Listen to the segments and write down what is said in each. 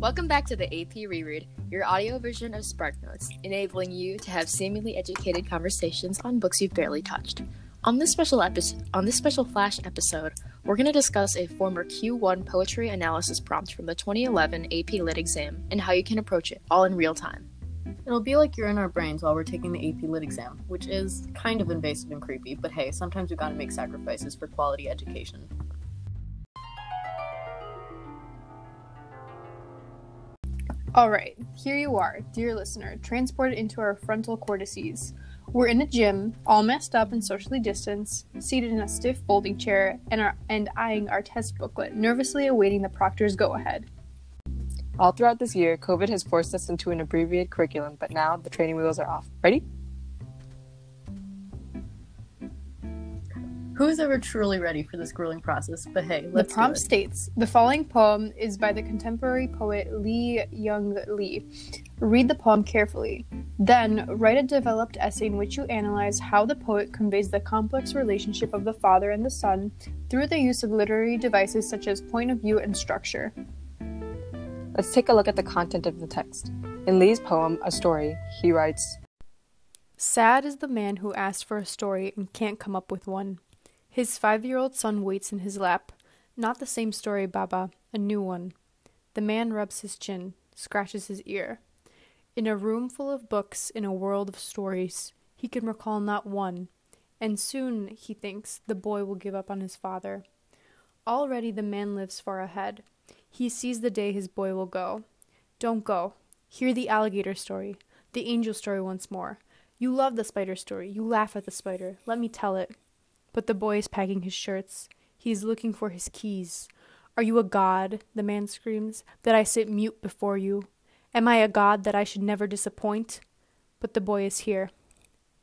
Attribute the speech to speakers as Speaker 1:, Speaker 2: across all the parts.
Speaker 1: Welcome back to the AP Reread, your audio version of SparkNotes, enabling you to have seemingly educated conversations on books you've barely touched. On this special episode, on this special flash episode, we're going to discuss a former Q1 poetry analysis prompt from the 2011 AP Lit exam and how you can approach it all in real time.
Speaker 2: It'll be like you're in our brains while we're taking the AP Lit exam, which is kind of invasive and creepy, but hey, sometimes we gotta make sacrifices for quality education.
Speaker 3: Alright, here you are, dear listener, transported into our frontal cortices. We're in a gym, all messed up and socially distanced, seated in a stiff folding chair, and, are, and eyeing our test booklet, nervously awaiting the proctor's go ahead.
Speaker 4: All throughout this year, COVID has forced us into an abbreviated curriculum, but now the training wheels are off. Ready?
Speaker 2: Who is ever truly ready for this grueling process? But hey, let's
Speaker 3: the prompt
Speaker 2: do it.
Speaker 3: states the following poem is by the contemporary poet Li-Young Lee. Read the poem carefully. Then, write a developed essay in which you analyze how the poet conveys the complex relationship of the father and the son through the use of literary devices such as point of view and structure.
Speaker 4: Let's take a look at the content of the text. In Lee's poem, A Story, he writes
Speaker 3: Sad is the man who asks for a story and can't come up with one. His five year old son waits in his lap. Not the same story, Baba, a new one. The man rubs his chin, scratches his ear. In a room full of books, in a world of stories, he can recall not one, and soon, he thinks, the boy will give up on his father. Already the man lives far ahead. He sees the day his boy will go. Don't go. Hear the alligator story, the angel story once more. You love the spider story. You laugh at the spider. Let me tell it. But the boy is packing his shirts. He is looking for his keys. Are you a god, the man screams, that I sit mute before you? Am I a god that I should never disappoint? But the boy is here.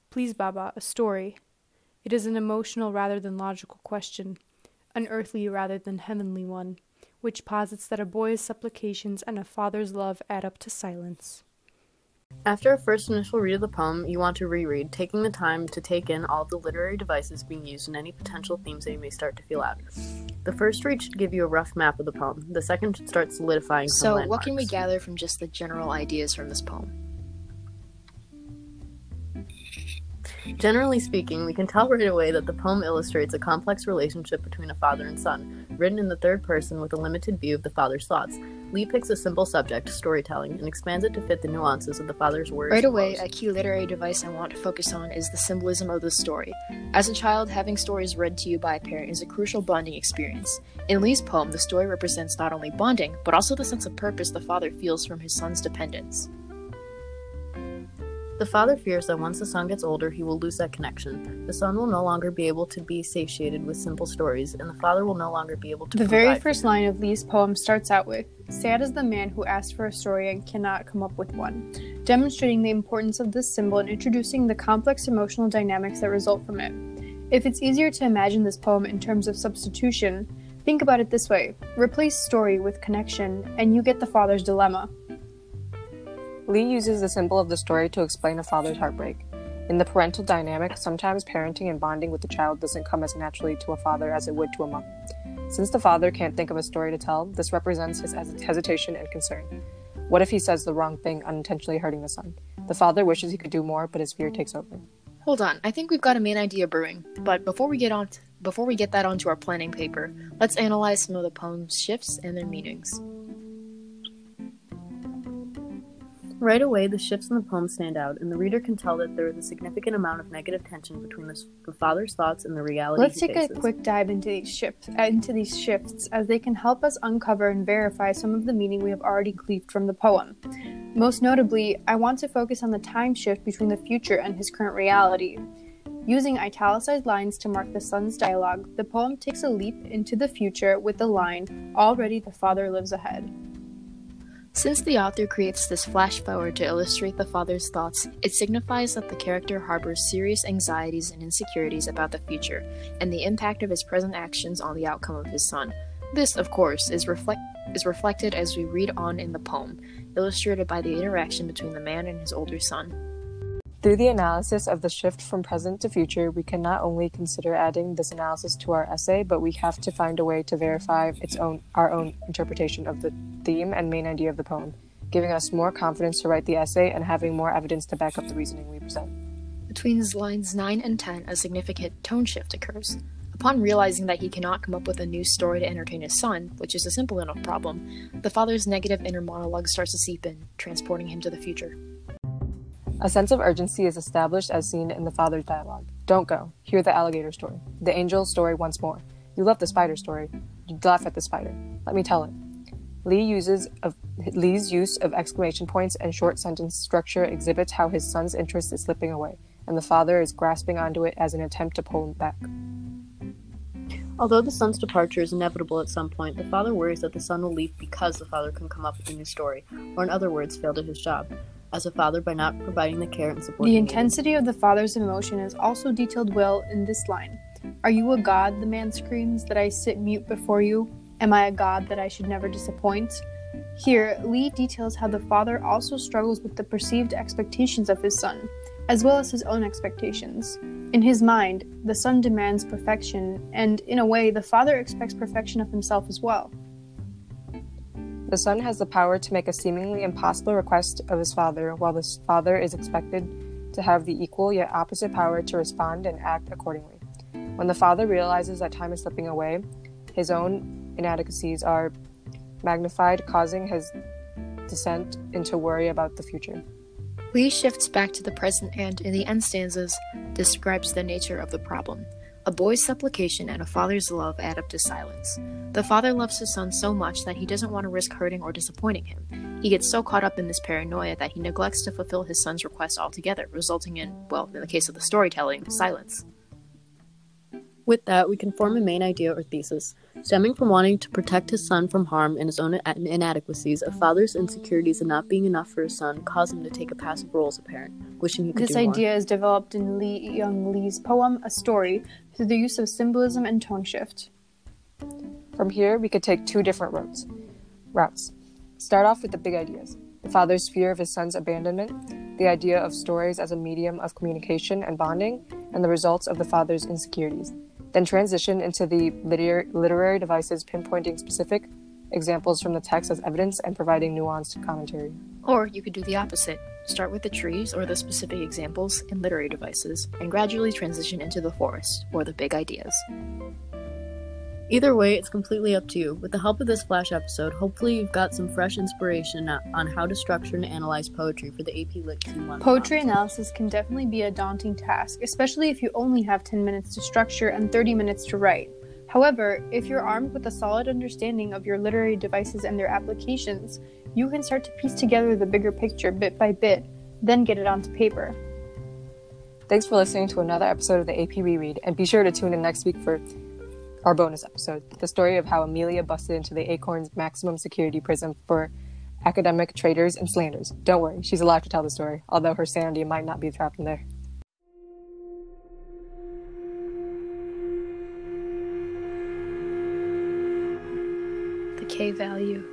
Speaker 3: Please, Baba, a story. It is an emotional rather than logical question, an earthly rather than heavenly one, which posits that a boy's supplications and a father's love add up to silence.
Speaker 2: After a first initial read of the poem, you want to reread, taking the time to take in all of the literary devices being used and any potential themes that you may start to feel out. The first read should give you a rough map of the poem. The second should start solidifying some
Speaker 1: So, what can we gather from just the general ideas from this poem?
Speaker 2: Generally speaking, we can tell right away that the poem illustrates a complex relationship between a father and son, written in the third person with a limited view of the father's thoughts. Lee picks a simple subject, storytelling, and expands it to fit the nuances of the father's words.
Speaker 1: Right away, a key literary device I want to focus on is the symbolism of the story. As a child, having stories read to you by a parent is a crucial bonding experience. In Lee's poem, the story represents not only bonding, but also the sense of purpose the father feels from his son's dependence.
Speaker 2: The father fears that once the son gets older, he will lose that connection. The son will no longer be able to be satiated with simple stories, and the father will no longer be able to.
Speaker 3: The very first line of Lee's poem starts out with Sad is the man who asks for a story and cannot come up with one, demonstrating the importance of this symbol and introducing the complex emotional dynamics that result from it. If it's easier to imagine this poem in terms of substitution, think about it this way replace story with connection, and you get the father's dilemma.
Speaker 4: Lee uses the symbol of the story to explain a father's heartbreak. In the parental dynamic, sometimes parenting and bonding with the child doesn't come as naturally to a father as it would to a mom. Since the father can't think of a story to tell, this represents his hesitation and concern. What if he says the wrong thing, unintentionally hurting the son? The father wishes he could do more, but his fear takes over.
Speaker 1: Hold on, I think we've got a main idea brewing. But before we get on t- before we get that onto our planning paper, let's analyze some of the poem's shifts and their meanings.
Speaker 2: Right away, the shifts in the poem stand out, and the reader can tell that there is a significant amount of negative tension between the, the father's thoughts and the reality.
Speaker 3: Let's take a quick dive into these shifts, uh, into these shifts, as they can help us uncover and verify some of the meaning we have already cleaved from the poem. Most notably, I want to focus on the time shift between the future and his current reality. Using italicized lines to mark the son's dialogue, the poem takes a leap into the future with the line, Already the father lives ahead.
Speaker 1: Since the author creates this flash forward to illustrate the father's thoughts, it signifies that the character harbors serious anxieties and insecurities about the future and the impact of his present actions on the outcome of his son. This, of course, is, reflect- is reflected as we read on in the poem, illustrated by the interaction between the man and his older son.
Speaker 4: Through the analysis of the shift from present to future, we can not only consider adding this analysis to our essay, but we have to find a way to verify its own our own interpretation of the theme and main idea of the poem, giving us more confidence to write the essay and having more evidence to back up the reasoning we present.
Speaker 1: Between lines 9 and 10, a significant tone shift occurs. Upon realizing that he cannot come up with a new story to entertain his son, which is a simple enough problem, the father's negative inner monologue starts to seep in, transporting him to the future.
Speaker 4: A sense of urgency is established as seen in the father's dialogue. Don't go. Hear the alligator story. The angel story once more. You love the spider story. You laugh at the spider. Let me tell it. Lee uses of Lee's use of exclamation points and short sentence structure exhibits how his son's interest is slipping away, and the father is grasping onto it as an attempt to pull him back.
Speaker 2: Although the son's departure is inevitable at some point, the father worries that the son will leave because the father can come up with a new story, or in other words, failed at his job as a father by not providing the care and support.
Speaker 3: The intensity of the father's emotion is also detailed well in this line. Are you a god, the man screams, that I sit mute before you? Am I a god that I should never disappoint? Here, Lee details how the father also struggles with the perceived expectations of his son, as well as his own expectations. In his mind, the son demands perfection, and in a way, the father expects perfection of himself as well.
Speaker 4: The son has the power to make a seemingly impossible request of his father, while the father is expected to have the equal yet opposite power to respond and act accordingly. When the father realizes that time is slipping away, his own inadequacies are magnified, causing his descent into worry about the future.
Speaker 1: Lee shifts back to the present and, in the end stanzas, describes the nature of the problem. A boy's supplication and a father's love add up to silence. The father loves his son so much that he doesn't want to risk hurting or disappointing him. He gets so caught up in this paranoia that he neglects to fulfill his son's request altogether, resulting in, well, in the case of the storytelling, silence.
Speaker 2: With that, we can form a main idea or thesis. Stemming from wanting to protect his son from harm and his own inadequacies, a father's insecurities of not being enough for his son cause him to take a passive role as a parent, wishing he could
Speaker 3: This
Speaker 2: do more.
Speaker 3: idea is developed in Li-Young Lee's poem A Story through the use of symbolism and tone shift.
Speaker 4: From here, we could take two different routes. Routes. Start off with the big ideas. The father's fear of his son's abandonment, the idea of stories as a medium of communication and bonding, and the results of the father's insecurities then transition into the literary, literary devices pinpointing specific examples from the text as evidence and providing nuanced commentary.
Speaker 1: Or you could do the opposite. Start with the trees or the specific examples in literary devices, and gradually transition into the forest or the big ideas.
Speaker 2: Either way, it's completely up to you. With the help of this Flash episode, hopefully you've got some fresh inspiration on how to structure and analyze poetry for the AP Lit Q1.
Speaker 3: Poetry analysis can definitely be a daunting task, especially if you only have 10 minutes to structure and 30 minutes to write. However, if you're armed with a solid understanding of your literary devices and their applications, you can start to piece together the bigger picture bit by bit, then get it onto paper.
Speaker 4: Thanks for listening to another episode of the AP Reread, and be sure to tune in next week for our bonus episode, the story of how Amelia busted into the Acorn's maximum security prison for academic traitors and slanders. Don't worry, she's allowed to tell the story, although her sanity might not be trapped in there.
Speaker 1: The K value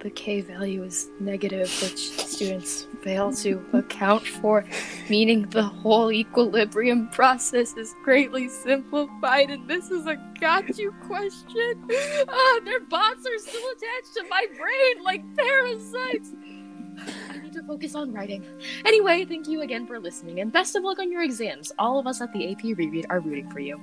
Speaker 1: the K value is negative, which students fail to account for, meaning the whole equilibrium process is greatly simplified, and this is a got you question. Ah, their bots are still attached to my brain like parasites. I need to focus on writing. Anyway, thank you again for listening, and best of luck on your exams. All of us at the AP Reread are rooting for you.